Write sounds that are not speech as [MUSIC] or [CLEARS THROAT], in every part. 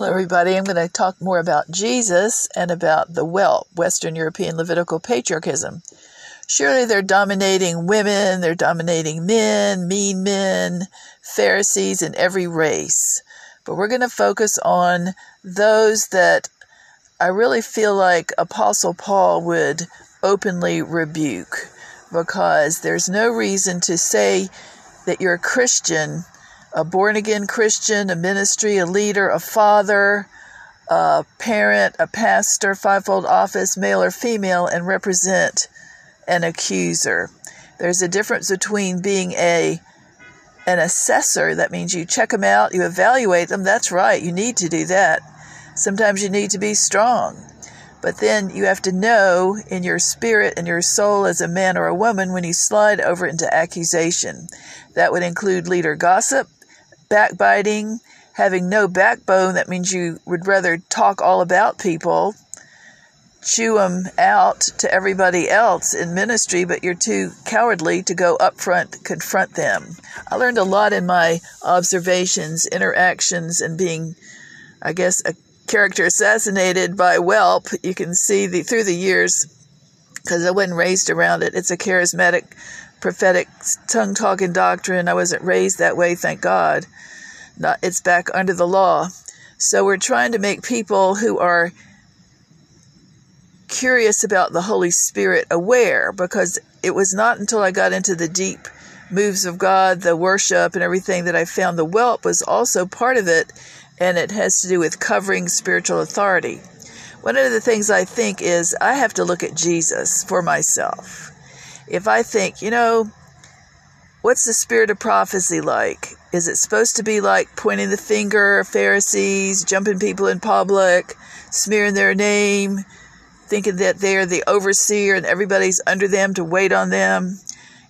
Hello, everybody. I'm going to talk more about Jesus and about the whelp, Western European Levitical patriarchism. Surely they're dominating women, they're dominating men, mean men, Pharisees, in every race. But we're going to focus on those that I really feel like Apostle Paul would openly rebuke because there's no reason to say that you're a Christian a born again Christian, a ministry, a leader, a father, a parent, a pastor, fivefold office, male or female, and represent an accuser. There's a difference between being a an assessor, that means you check them out, you evaluate them. That's right, you need to do that. Sometimes you need to be strong. But then you have to know in your spirit and your soul as a man or a woman when you slide over into accusation. That would include leader gossip, backbiting, having no backbone, that means you would rather talk all about people, chew them out to everybody else in ministry, but you're too cowardly to go up front confront them. I learned a lot in my observations, interactions, and being, I guess, a character assassinated by Whelp. You can see the through the years, because I wasn't raised around it. It's a charismatic prophetic tongue talking doctrine. I wasn't raised that way, thank God. Not, it's back under the law. So we're trying to make people who are curious about the Holy Spirit aware because it was not until I got into the deep moves of God, the worship, and everything that I found the whelp was also part of it, and it has to do with covering spiritual authority. One of the things I think is I have to look at Jesus for myself if I think, you know, what's the spirit of prophecy like? Is it supposed to be like pointing the finger, Pharisees, jumping people in public, smearing their name, thinking that they're the overseer and everybody's under them to wait on them?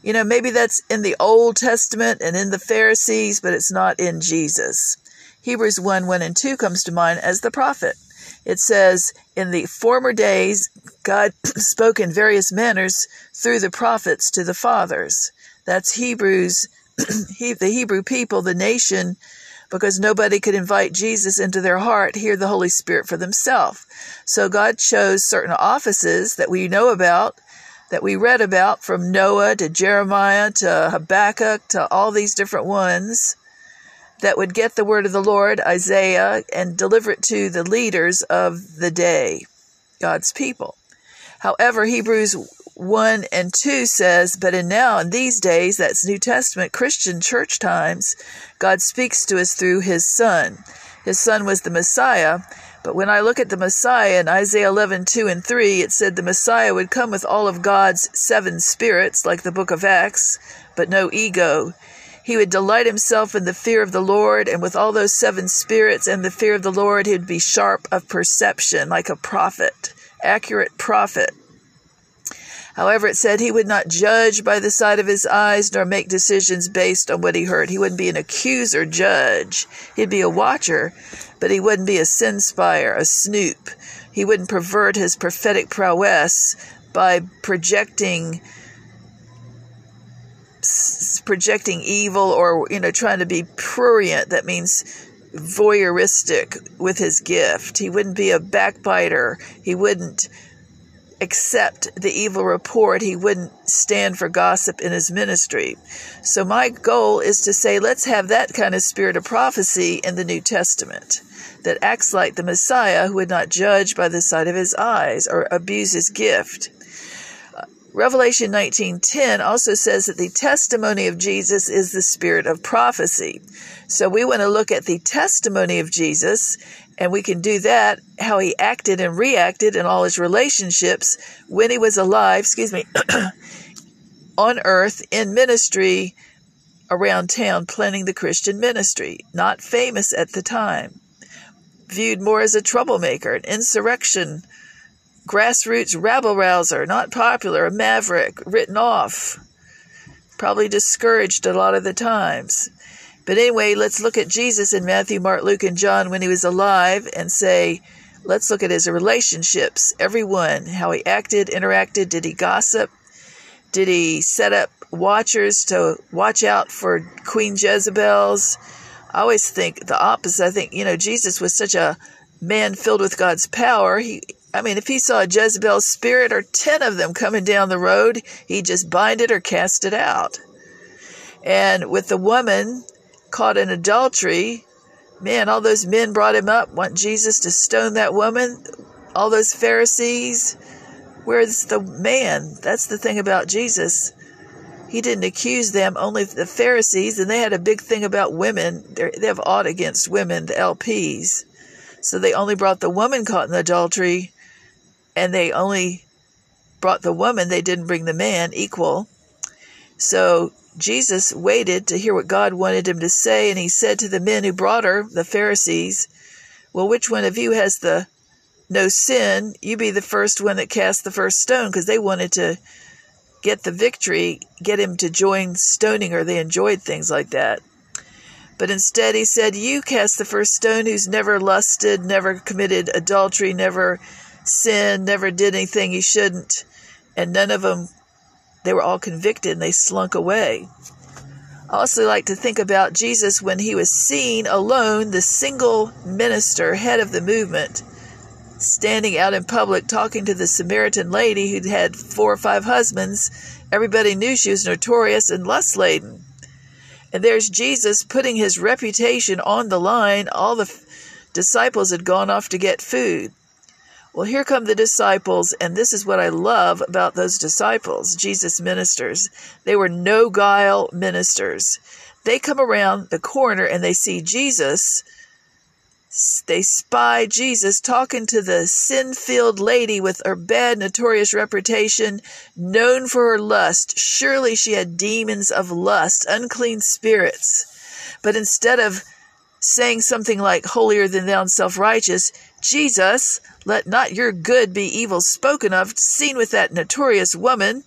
You know, maybe that's in the Old Testament and in the Pharisees, but it's not in Jesus. Hebrews 1 1 and 2 comes to mind as the prophet. It says, In the former days, God [CLEARS THROAT] spoke in various manners through the prophets to the fathers. That's Hebrews, [CLEARS THROAT] the Hebrew people, the nation, because nobody could invite Jesus into their heart, hear the Holy Spirit for themselves. So God chose certain offices that we know about, that we read about from Noah to Jeremiah to Habakkuk to all these different ones that would get the word of the Lord, Isaiah, and deliver it to the leaders of the day, God's people. However, Hebrews 1 and 2 says, But in now, in these days, that's New Testament Christian church times, God speaks to us through his Son. His Son was the Messiah. But when I look at the Messiah in Isaiah 11, 2 and 3, it said the Messiah would come with all of God's seven spirits, like the book of Acts, but no ego. He would delight himself in the fear of the Lord, and with all those seven spirits and the fear of the Lord, he'd be sharp of perception, like a prophet, accurate prophet. However, it said he would not judge by the sight of his eyes, nor make decisions based on what he heard. He wouldn't be an accuser judge. He'd be a watcher, but he wouldn't be a sin spire, a snoop. He wouldn't pervert his prophetic prowess by projecting projecting evil or you know trying to be prurient that means voyeuristic with his gift. He wouldn't be a backbiter. He wouldn't accept the evil report. He wouldn't stand for gossip in his ministry. So my goal is to say let's have that kind of spirit of prophecy in the new testament that acts like the messiah who would not judge by the sight of his eyes or abuse his gift Revelation 19:10 also says that the testimony of Jesus is the spirit of prophecy. So we want to look at the testimony of Jesus and we can do that how he acted and reacted in all his relationships when he was alive, excuse me, [CLEARS THROAT] on earth in ministry around town planning the Christian ministry, not famous at the time. Viewed more as a troublemaker, an insurrection grassroots rabble rouser, not popular, a maverick, written off, probably discouraged a lot of the times. But anyway, let's look at Jesus in Matthew, Mark, Luke, and John when he was alive and say, let's look at his relationships, everyone, how he acted, interacted. Did he gossip? Did he set up watchers to watch out for Queen Jezebel's? I always think the opposite. I think, you know, Jesus was such a man filled with God's power. He, I mean, if he saw a Jezebel spirit or 10 of them coming down the road, he'd just bind it or cast it out. And with the woman caught in adultery, man, all those men brought him up, want Jesus to stone that woman. All those Pharisees, where's the man? That's the thing about Jesus. He didn't accuse them, only the Pharisees, and they had a big thing about women. They're, they have aught against women, the LPs. So they only brought the woman caught in adultery, and they only brought the woman, they didn't bring the man equal. So Jesus waited to hear what God wanted him to say, and he said to the men who brought her, the Pharisees, Well, which one of you has the no sin? You be the first one that cast the first stone, because they wanted to get the victory, get him to join stoning her. They enjoyed things like that. But instead, he said, You cast the first stone who's never lusted, never committed adultery, never sinned, never did anything he shouldn't. And none of them they were all convicted and they slunk away. I also like to think about Jesus when he was seen alone, the single minister, head of the movement, standing out in public talking to the Samaritan lady who'd had four or five husbands. Everybody knew she was notorious and lust laden. And there's Jesus putting his reputation on the line. All the disciples had gone off to get food. Well, here come the disciples, and this is what I love about those disciples, Jesus ministers. They were no guile ministers. They come around the corner and they see Jesus. They spy Jesus talking to the sin filled lady with her bad, notorious reputation, known for her lust. Surely she had demons of lust, unclean spirits. But instead of saying something like holier than thou and self righteous, Jesus, let not your good be evil spoken of, seen with that notorious woman.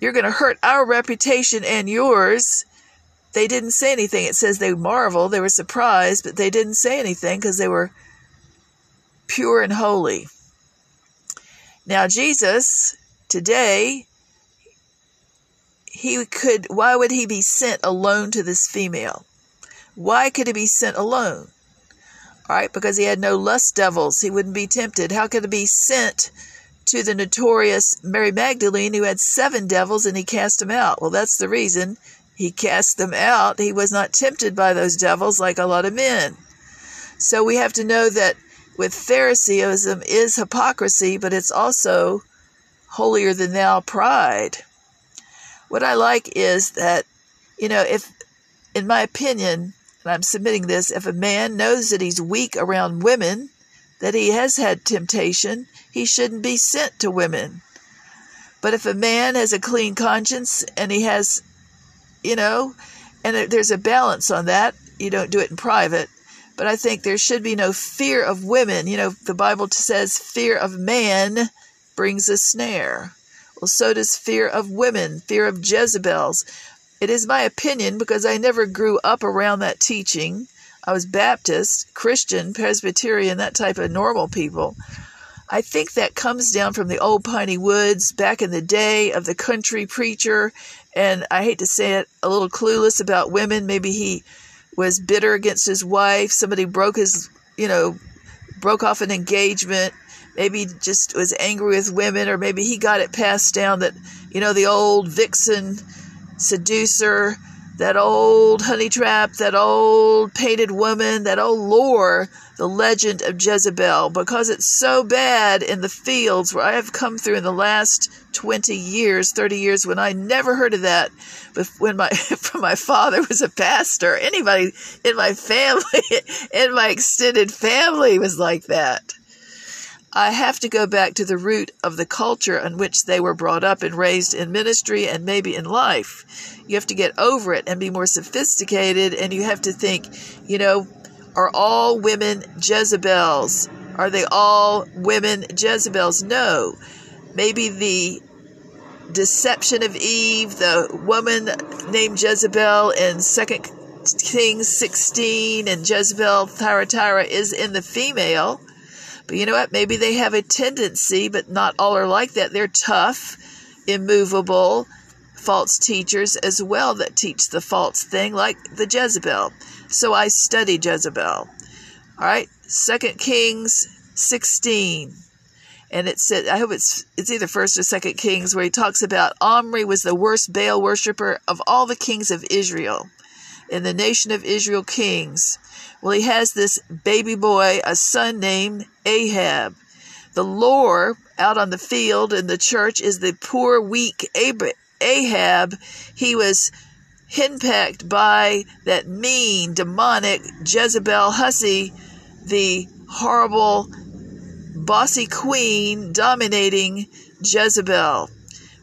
You're going to hurt our reputation and yours. They didn't say anything. It says they marveled, they were surprised, but they didn't say anything because they were pure and holy. Now, Jesus, today, he could, why would he be sent alone to this female? Why could he be sent alone? All right, because he had no lust devils. He wouldn't be tempted. How could he be sent to the notorious Mary Magdalene who had seven devils and he cast them out? Well, that's the reason he cast them out. He was not tempted by those devils like a lot of men. So we have to know that with Phariseeism is hypocrisy, but it's also holier than thou pride. What I like is that, you know, if, in my opinion, and I'm submitting this, if a man knows that he's weak around women, that he has had temptation, he shouldn't be sent to women. But if a man has a clean conscience and he has, you know, and there's a balance on that, you don't do it in private. But I think there should be no fear of women. You know, the Bible says fear of man brings a snare. Well, so does fear of women, fear of Jezebels. It is my opinion because I never grew up around that teaching. I was Baptist, Christian, Presbyterian, that type of normal people. I think that comes down from the old piney woods back in the day of the country preacher. And I hate to say it, a little clueless about women. Maybe he was bitter against his wife. Somebody broke his, you know, broke off an engagement. Maybe just was angry with women, or maybe he got it passed down that, you know, the old vixen seducer, that old honey trap, that old painted woman, that old lore, the legend of Jezebel, because it's so bad in the fields where I have come through in the last 20 years, 30 years, when I never heard of that. But when my, [LAUGHS] my father was a pastor, anybody in my family, [LAUGHS] in my extended family was like that. I have to go back to the root of the culture in which they were brought up and raised in ministry and maybe in life. You have to get over it and be more sophisticated, and you have to think, you know, are all women Jezebels? Are they all women Jezebels? No. Maybe the deception of Eve, the woman named Jezebel in Second Kings 16, and Jezebel Thyatira is in the female but you know what? Maybe they have a tendency, but not all are like that. They're tough, immovable, false teachers as well that teach the false thing, like the Jezebel. So I study Jezebel. All right, Second Kings 16. And it said, I hope it's it's either First or Second Kings, where he talks about Omri was the worst Baal worshiper of all the kings of Israel, in the nation of Israel kings. Well, he has this baby boy, a son named Ahab. The lore out on the field in the church is the poor, weak Ahab. He was henpecked by that mean, demonic Jezebel hussy, the horrible, bossy queen dominating Jezebel.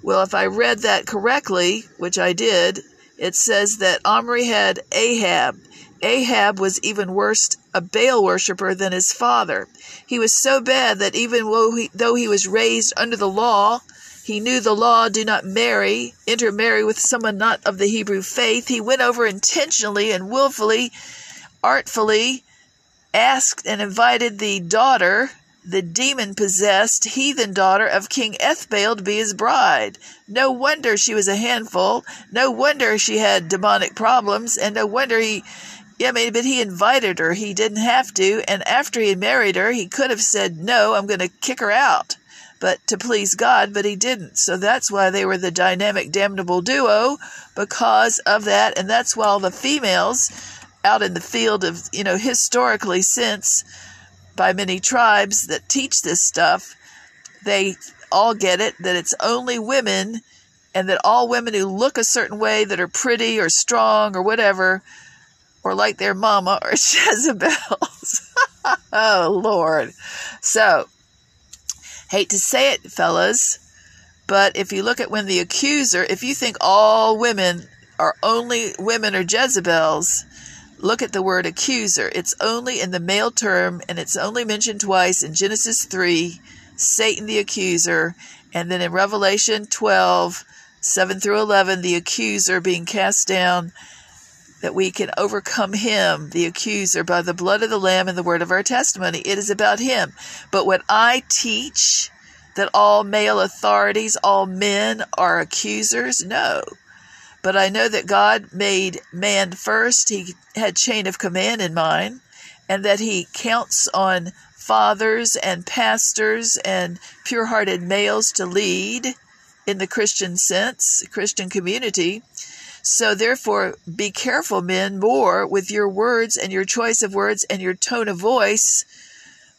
Well, if I read that correctly, which I did, it says that Omri had Ahab. Ahab was even worse a Baal worshiper than his father. He was so bad that even though he, though he was raised under the law, he knew the law do not marry, intermarry with someone not of the Hebrew faith. He went over intentionally and willfully, artfully, asked and invited the daughter, the demon possessed heathen daughter of King Ethbaal, to be his bride. No wonder she was a handful. No wonder she had demonic problems. And no wonder he yeah, but he invited her. He didn't have to. And after he had married her, he could have said, No, I'm going to kick her out. But to please God, but he didn't. So that's why they were the dynamic, damnable duo because of that. And that's why all the females out in the field of, you know, historically since by many tribes that teach this stuff, they all get it that it's only women and that all women who look a certain way that are pretty or strong or whatever or like their mama or [LAUGHS] Jezebel's. [LAUGHS] oh, Lord. So, hate to say it, fellas, but if you look at when the accuser, if you think all women are only women or Jezebels, look at the word accuser. It's only in the male term and it's only mentioned twice in Genesis 3, Satan the accuser, and then in Revelation 12, 7 through 11, the accuser being cast down that we can overcome him, the accuser, by the blood of the Lamb and the word of our testimony. It is about him. But when I teach, that all male authorities, all men are accusers, no. But I know that God made man first. He had chain of command in mind, and that he counts on fathers and pastors and pure hearted males to lead in the Christian sense, Christian community. So therefore, be careful, men, more with your words and your choice of words and your tone of voice,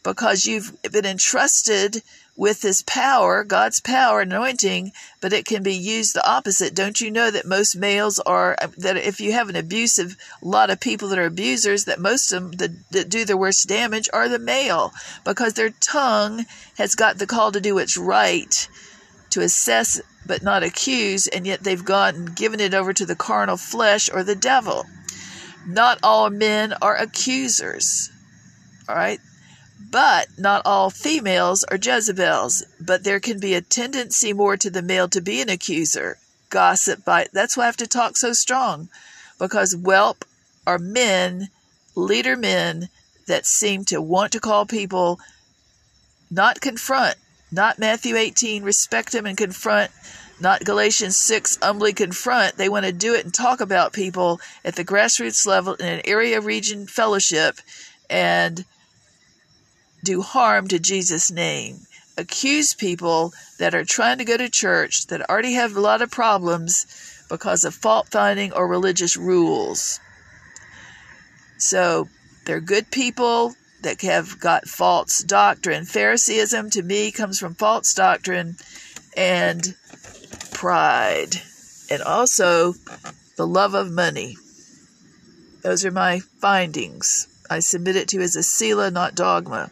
because you've been entrusted with this power, God's power, anointing, but it can be used the opposite. Don't you know that most males are, that if you have an abusive, lot of people that are abusers, that most of them that, that do the worst damage are the male, because their tongue has got the call to do what's right, to assess but not accuse, and yet they've gone and given it over to the carnal flesh or the devil. Not all men are accusers, all right? But not all females are Jezebels, but there can be a tendency more to the male to be an accuser, gossip, bite. That's why I have to talk so strong, because whelp are men, leader men, that seem to want to call people, not confront, not Matthew 18, respect him and confront, not Galatians 6, humbly confront. They want to do it and talk about people at the grassroots level in an area region fellowship and do harm to Jesus' name. Accuse people that are trying to go to church that already have a lot of problems because of fault finding or religious rules. So they're good people that have got false doctrine. Phariseeism to me comes from false doctrine and pride, and also the love of money. Those are my findings. I submit it to you as a sila, not dogma.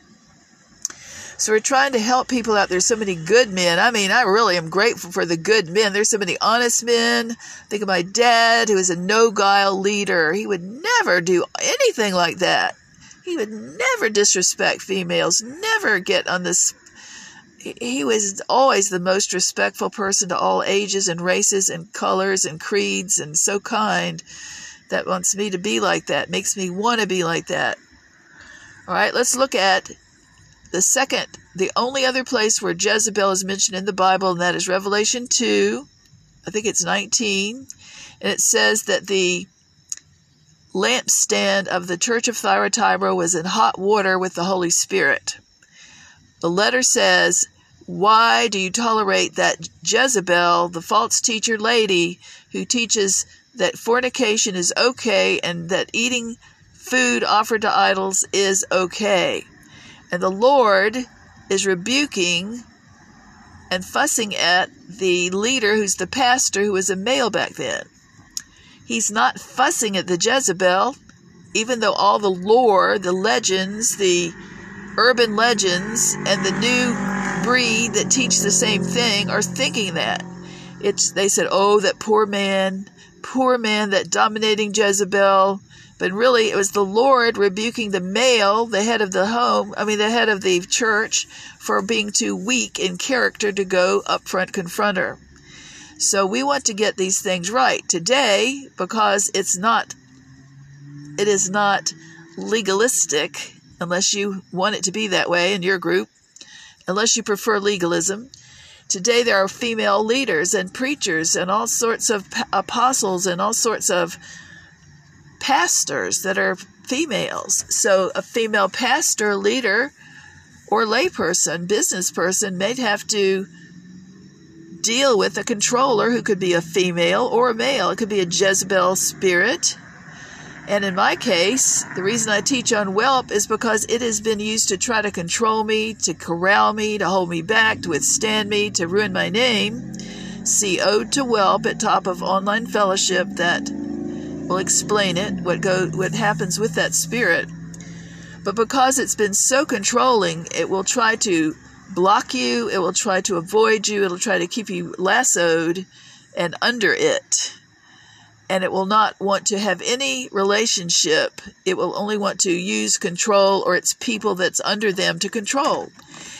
So we're trying to help people out. There's so many good men. I mean, I really am grateful for the good men. There's so many honest men. Think of my dad, who is a no guile leader. He would never do anything like that. He would never disrespect females, never get on this he was always the most respectful person to all ages and races and colors and creeds and so kind that wants me to be like that, makes me want to be like that. All right, let's look at the second, the only other place where Jezebel is mentioned in the Bible, and that is Revelation 2. I think it's 19, and it says that the lampstand of the Church of Thyatira was in hot water with the Holy Spirit. The letter says, Why do you tolerate that Jezebel, the false teacher lady, who teaches that fornication is okay and that eating food offered to idols is okay? And the Lord is rebuking and fussing at the leader who's the pastor who was a male back then. He's not fussing at the Jezebel, even though all the lore, the legends, the urban legends, and the new breed that teach the same thing are thinking that. It's they said, oh, that poor man, poor man, that dominating Jezebel. But really, it was the Lord rebuking the male, the head of the home, I mean, the head of the church, for being too weak in character to go up front confront her. So we want to get these things right today because it's not it is not legalistic unless you want it to be that way in your group, unless you prefer legalism. Today there are female leaders and preachers and all sorts of apostles and all sorts of pastors that are females. So a female pastor, leader, or layperson, business person may have to deal with a controller who could be a female or a male. It could be a Jezebel spirit. And in my case, the reason I teach on whelp is because it has been used to try to control me, to corral me, to hold me back, to withstand me, to ruin my name. See Ode to Whelp at top of online fellowship that will explain it, what go what happens with that spirit. But because it's been so controlling, it will try to block you, it will try to avoid you, it'll try to keep you lassoed and under it. And it will not want to have any relationship. It will only want to use control or its people that's under them to control.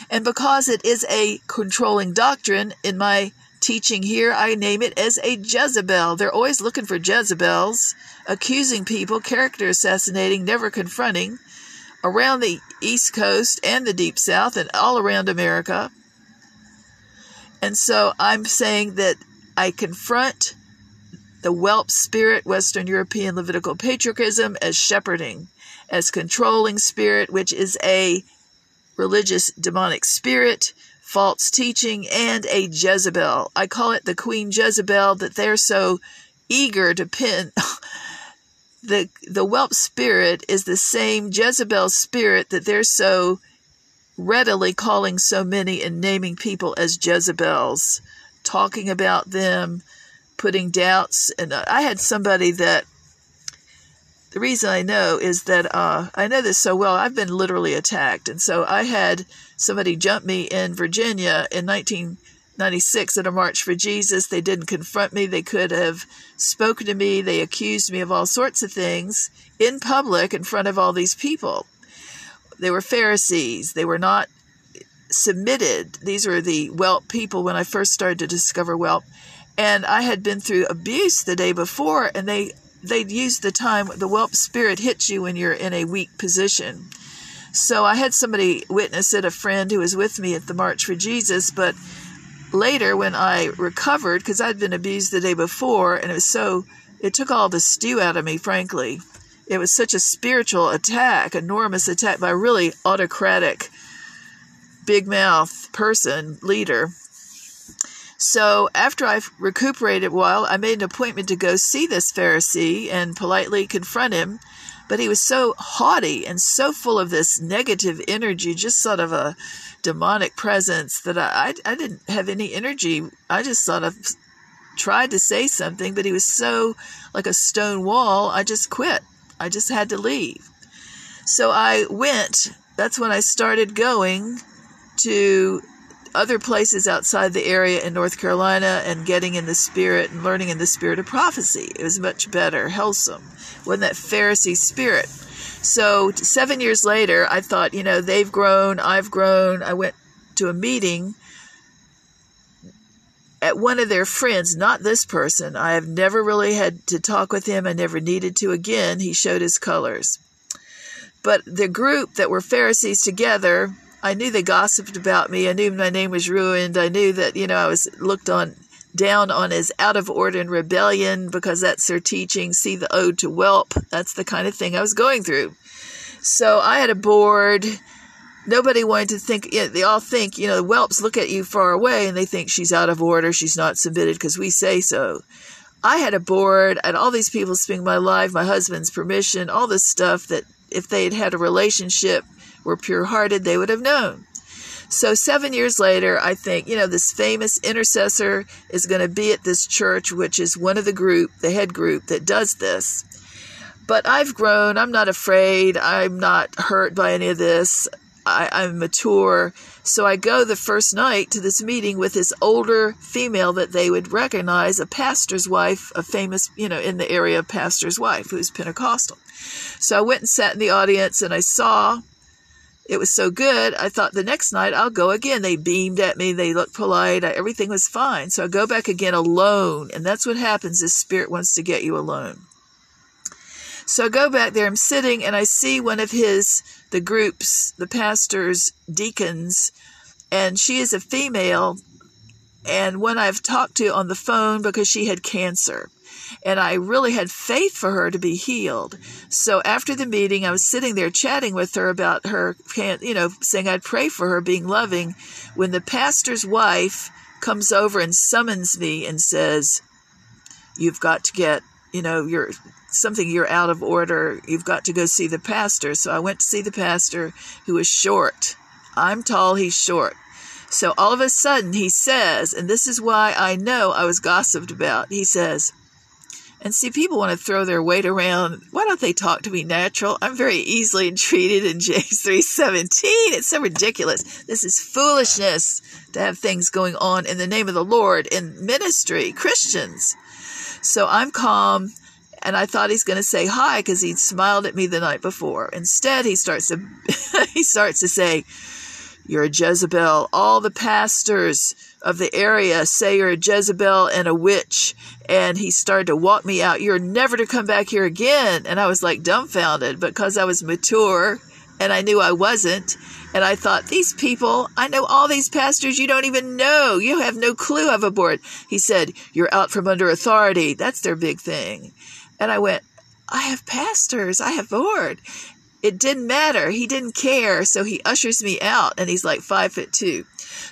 And because it is a controlling doctrine, in my teaching here, I name it as a Jezebel. They're always looking for Jezebels, accusing people, character assassinating, never confronting around the East Coast and the Deep South and all around America. And so I'm saying that I confront the whelp spirit, Western European Levitical patriarchism, as shepherding, as controlling spirit, which is a religious demonic spirit, false teaching, and a Jezebel. I call it the Queen Jezebel that they're so eager to pin [LAUGHS] the the whelp spirit is the same Jezebel spirit that they're so readily calling so many and naming people as Jezebels, talking about them, putting doubts. And uh, I had somebody that the reason I know is that uh, I know this so well. I've been literally attacked, and so I had somebody jump me in Virginia in 19- 96 at a March for Jesus. They didn't confront me. They could have spoken to me. They accused me of all sorts of things in public in front of all these people. They were Pharisees. They were not submitted. These were the whelp people when I first started to discover whelp. And I had been through abuse the day before, and they they'd used the time the whelp spirit hits you when you're in a weak position. So I had somebody witness it, a friend who was with me at the March for Jesus, but later when I recovered, because I'd been abused the day before, and it was so, it took all the stew out of me, frankly. It was such a spiritual attack, enormous attack by a really autocratic, big mouth person, leader. So after I recuperated a while, I made an appointment to go see this Pharisee and politely confront him. But he was so haughty and so full of this negative energy, just sort of a demonic presence that I, I, I didn't have any energy. I just sort of tried to say something, but he was so like a stone wall, I just quit. I just had to leave. So I went, that's when I started going to other places outside the area in North Carolina and getting in the spirit and learning in the spirit of prophecy. It was much better, wholesome. Wasn't that Pharisee spirit? So seven years later, I thought, you know, they've grown, I've grown. I went to a meeting at one of their friends, not this person. I have never really had to talk with him. I never needed to again. He showed his colors. But the group that were Pharisees together, I knew they gossiped about me. I knew my name was ruined. I knew that, you know, I was looked on down on as out of order and rebellion because that's their teaching. See the ode to whelp. That's the kind of thing I was going through. So I had a board. Nobody wanted to think, they all think, you know, the whelps look at you far away and they think she's out of order, she's not submitted because we say so. I had a board, and all these people spending my life, my husband's permission, all this stuff that if they had had a relationship, were pure hearted, they would have known. So, seven years later, I think, you know, this famous intercessor is going to be at this church, which is one of the group, the head group that does this. But I've grown. I'm not afraid. I'm not hurt by any of this. I, I'm mature. So I go the first night to this meeting with this older female that they would recognize, a pastor's wife, a famous, you know, in the area pastor's wife who's Pentecostal. So I went and sat in the audience and I saw it was so good, I thought the next night I'll go again. They beamed at me, they looked polite, everything was fine. So I go back again alone, and that's what happens is spirit wants to get you alone. So I go back there, I'm sitting, and I see one of his, the groups, the pastors, deacons, and she is a female, and one I've talked to on the phone because she had cancer and I really had faith for her to be healed. So after the meeting, I was sitting there chatting with her about her, you know, saying I'd pray for her being loving. When the pastor's wife comes over and summons me and says, You've got to get, you know, you're something you're out of order. You've got to go see the pastor. So I went to see the pastor who was short. I'm tall, he's short. So all of a sudden he says, and this is why I know I was gossiped about, he says, and see, people want to throw their weight around. Why don't they talk to me natural? I'm very easily entreated in [LAUGHS] James 3:17. It's so ridiculous. This is foolishness to have things going on in the name of the Lord in ministry, Christians. So I'm calm and I thought he's going to say hi because he'd smiled at me the night before. Instead, he starts to [LAUGHS] he starts to say, "You're a Jezebel. All the pastors of the area say you're a Jezebel and a witch. And he started to walk me out. You're never to come back here again. And I was like dumbfounded because I was mature and I knew I wasn't. And I thought, these people, I know all these pastors you don't even know. You have no clue of a board. He said, You're out from under authority. That's their big thing. And I went, I have pastors. I have board. It didn't matter. He didn't care. So he ushers me out and he's like five foot two.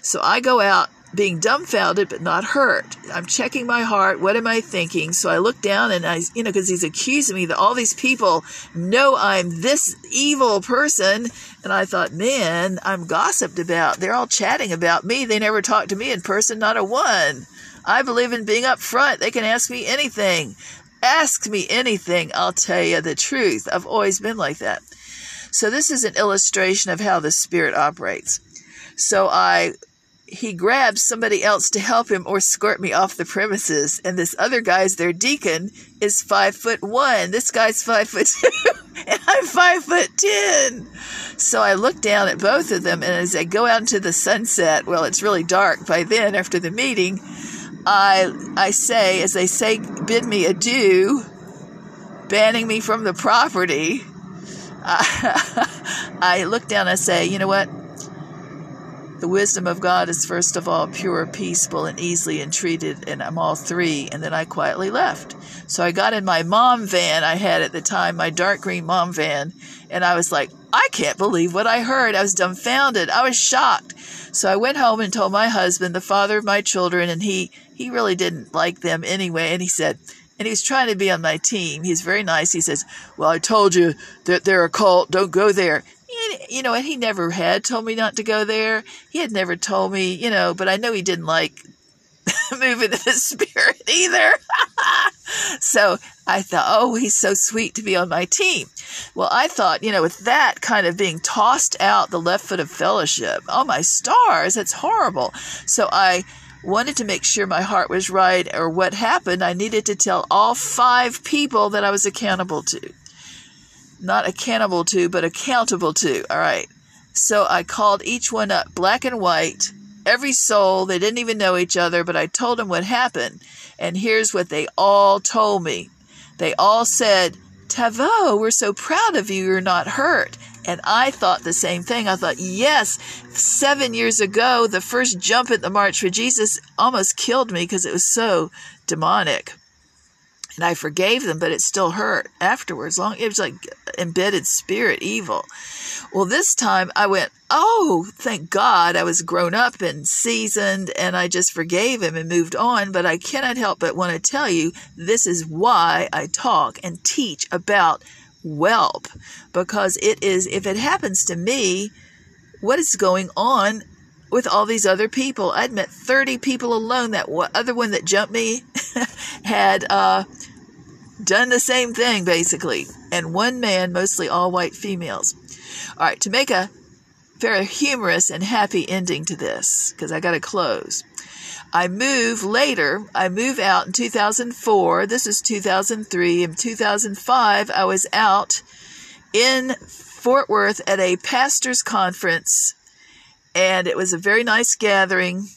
So I go out being dumbfounded but not hurt. I'm checking my heart. What am I thinking? So I look down and I, you know, because he's accusing me that all these people know I'm this evil person. And I thought, man, I'm gossiped about. They're all chatting about me. They never talk to me in person, not a one. I believe in being up front. They can ask me anything. Ask me anything. I'll tell you the truth. I've always been like that. So this is an illustration of how the Spirit operates. So I he grabs somebody else to help him or escort me off the premises. And this other guy's their deacon is five foot one. This guy's five foot two, [LAUGHS] and I'm five foot ten. So I look down at both of them, and as they go out into the sunset, well, it's really dark by then after the meeting. I I say, as they say, bid me adieu, banning me from the property. I, [LAUGHS] I look down and I say, you know what? The wisdom of God is first of all pure, peaceful, and easily entreated, and I'm all three. And then I quietly left. So I got in my mom van I had at the time, my dark green mom van, and I was like, I can't believe what I heard. I was dumbfounded. I was shocked. So I went home and told my husband, the father of my children, and he he really didn't like them anyway. And he said, and he's trying to be on my team. He's very nice. He says, Well, I told you that they're a cult. Don't go there you know, and he never had told me not to go there. He had never told me, you know, but I know he didn't like [LAUGHS] moving in the spirit either. [LAUGHS] so I thought, oh, he's so sweet to be on my team. Well, I thought, you know, with that kind of being tossed out the left foot of fellowship, oh my stars, that's horrible. So I wanted to make sure my heart was right or what happened. I needed to tell all five people that I was accountable to not accountable to, but accountable to. All right. So I called each one up, black and white, every soul. They didn't even know each other, but I told them what happened. And here's what they all told me. They all said, Taveau, we're so proud of you. You're not hurt. And I thought the same thing. I thought, yes, seven years ago, the first jump at the March for Jesus almost killed me because it was so demonic. And I forgave them, but it still hurt afterwards. Long it was like embedded spirit evil. Well, this time I went, oh, thank God I was grown up and seasoned, and I just forgave him and moved on. But I cannot help but want to tell you this is why I talk and teach about whelp. Because it is if it happens to me what is going on with all these other people? I'd met 30 people alone that other one that jumped me [LAUGHS] had uh, done the same thing basically. And one man mostly all white females. All right to make a very humorous and happy ending to this because i got to close I move later. I move out in 2004. This is 2003. In 2005, I was out in Fort Worth at a pastor's conference, and it was a very nice gathering.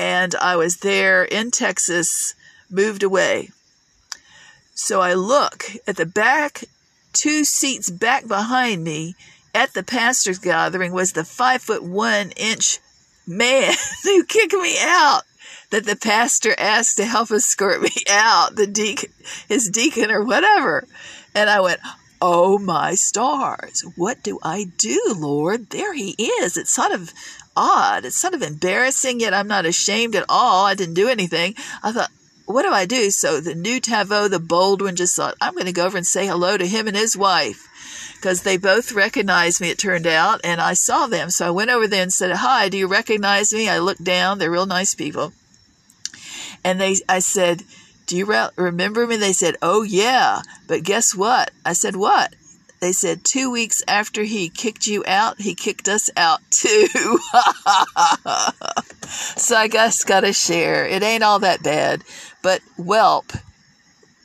And I was there in Texas, moved away. So I look at the back, two seats back behind me at the pastor's gathering was the five foot one inch man [LAUGHS] who kicked me out that the pastor asked to help escort me [LAUGHS] out, the deacon, his deacon or whatever. And I went, Oh my stars, what do I do, Lord? There he is. It's sort of odd. It's sort of embarrassing, yet I'm not ashamed at all. I didn't do anything. I thought, what do I do? So the new Taveau, the bold one, just thought, I'm going to go over and say hello to him and his wife because they both recognized me, it turned out, and I saw them. So I went over there and said, Hi, do you recognize me? I looked down. They're real nice people. And they, I said, Do you re- remember me? They said, Oh, yeah. But guess what? I said, What? They said, Two weeks after he kicked you out, he kicked us out too. [LAUGHS] so I guess gotta share. It ain't all that bad. But whelp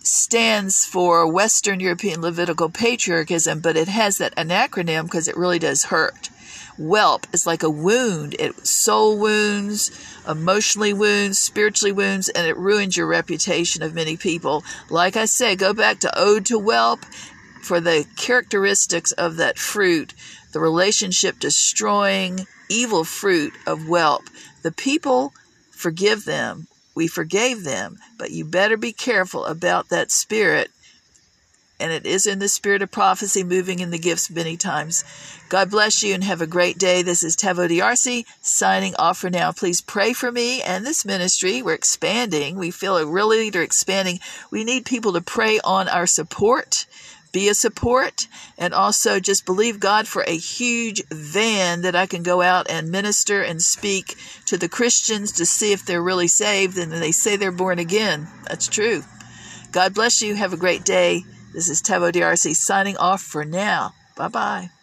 stands for Western European Levitical Patriarchism, but it has that an acronym because it really does hurt. Whelp is like a wound. It soul wounds, emotionally wounds, spiritually wounds, and it ruins your reputation of many people. Like I said, go back to Ode to Whelp for the characteristics of that fruit, the relationship destroying evil fruit of whelp. The people forgive them we forgave them, but you better be careful about that spirit. And it is in the spirit of prophecy, moving in the gifts many times. God bless you and have a great day. This is Taveau D'Arcy signing off for now. Please pray for me and this ministry. We're expanding. We feel a real leader expanding. We need people to pray on our support be a support and also just believe God for a huge van that I can go out and minister and speak to the Christians to see if they're really saved and they say they're born again. That's true. God bless you. Have a great day. This is Taveau D'Arcy signing off for now. Bye bye.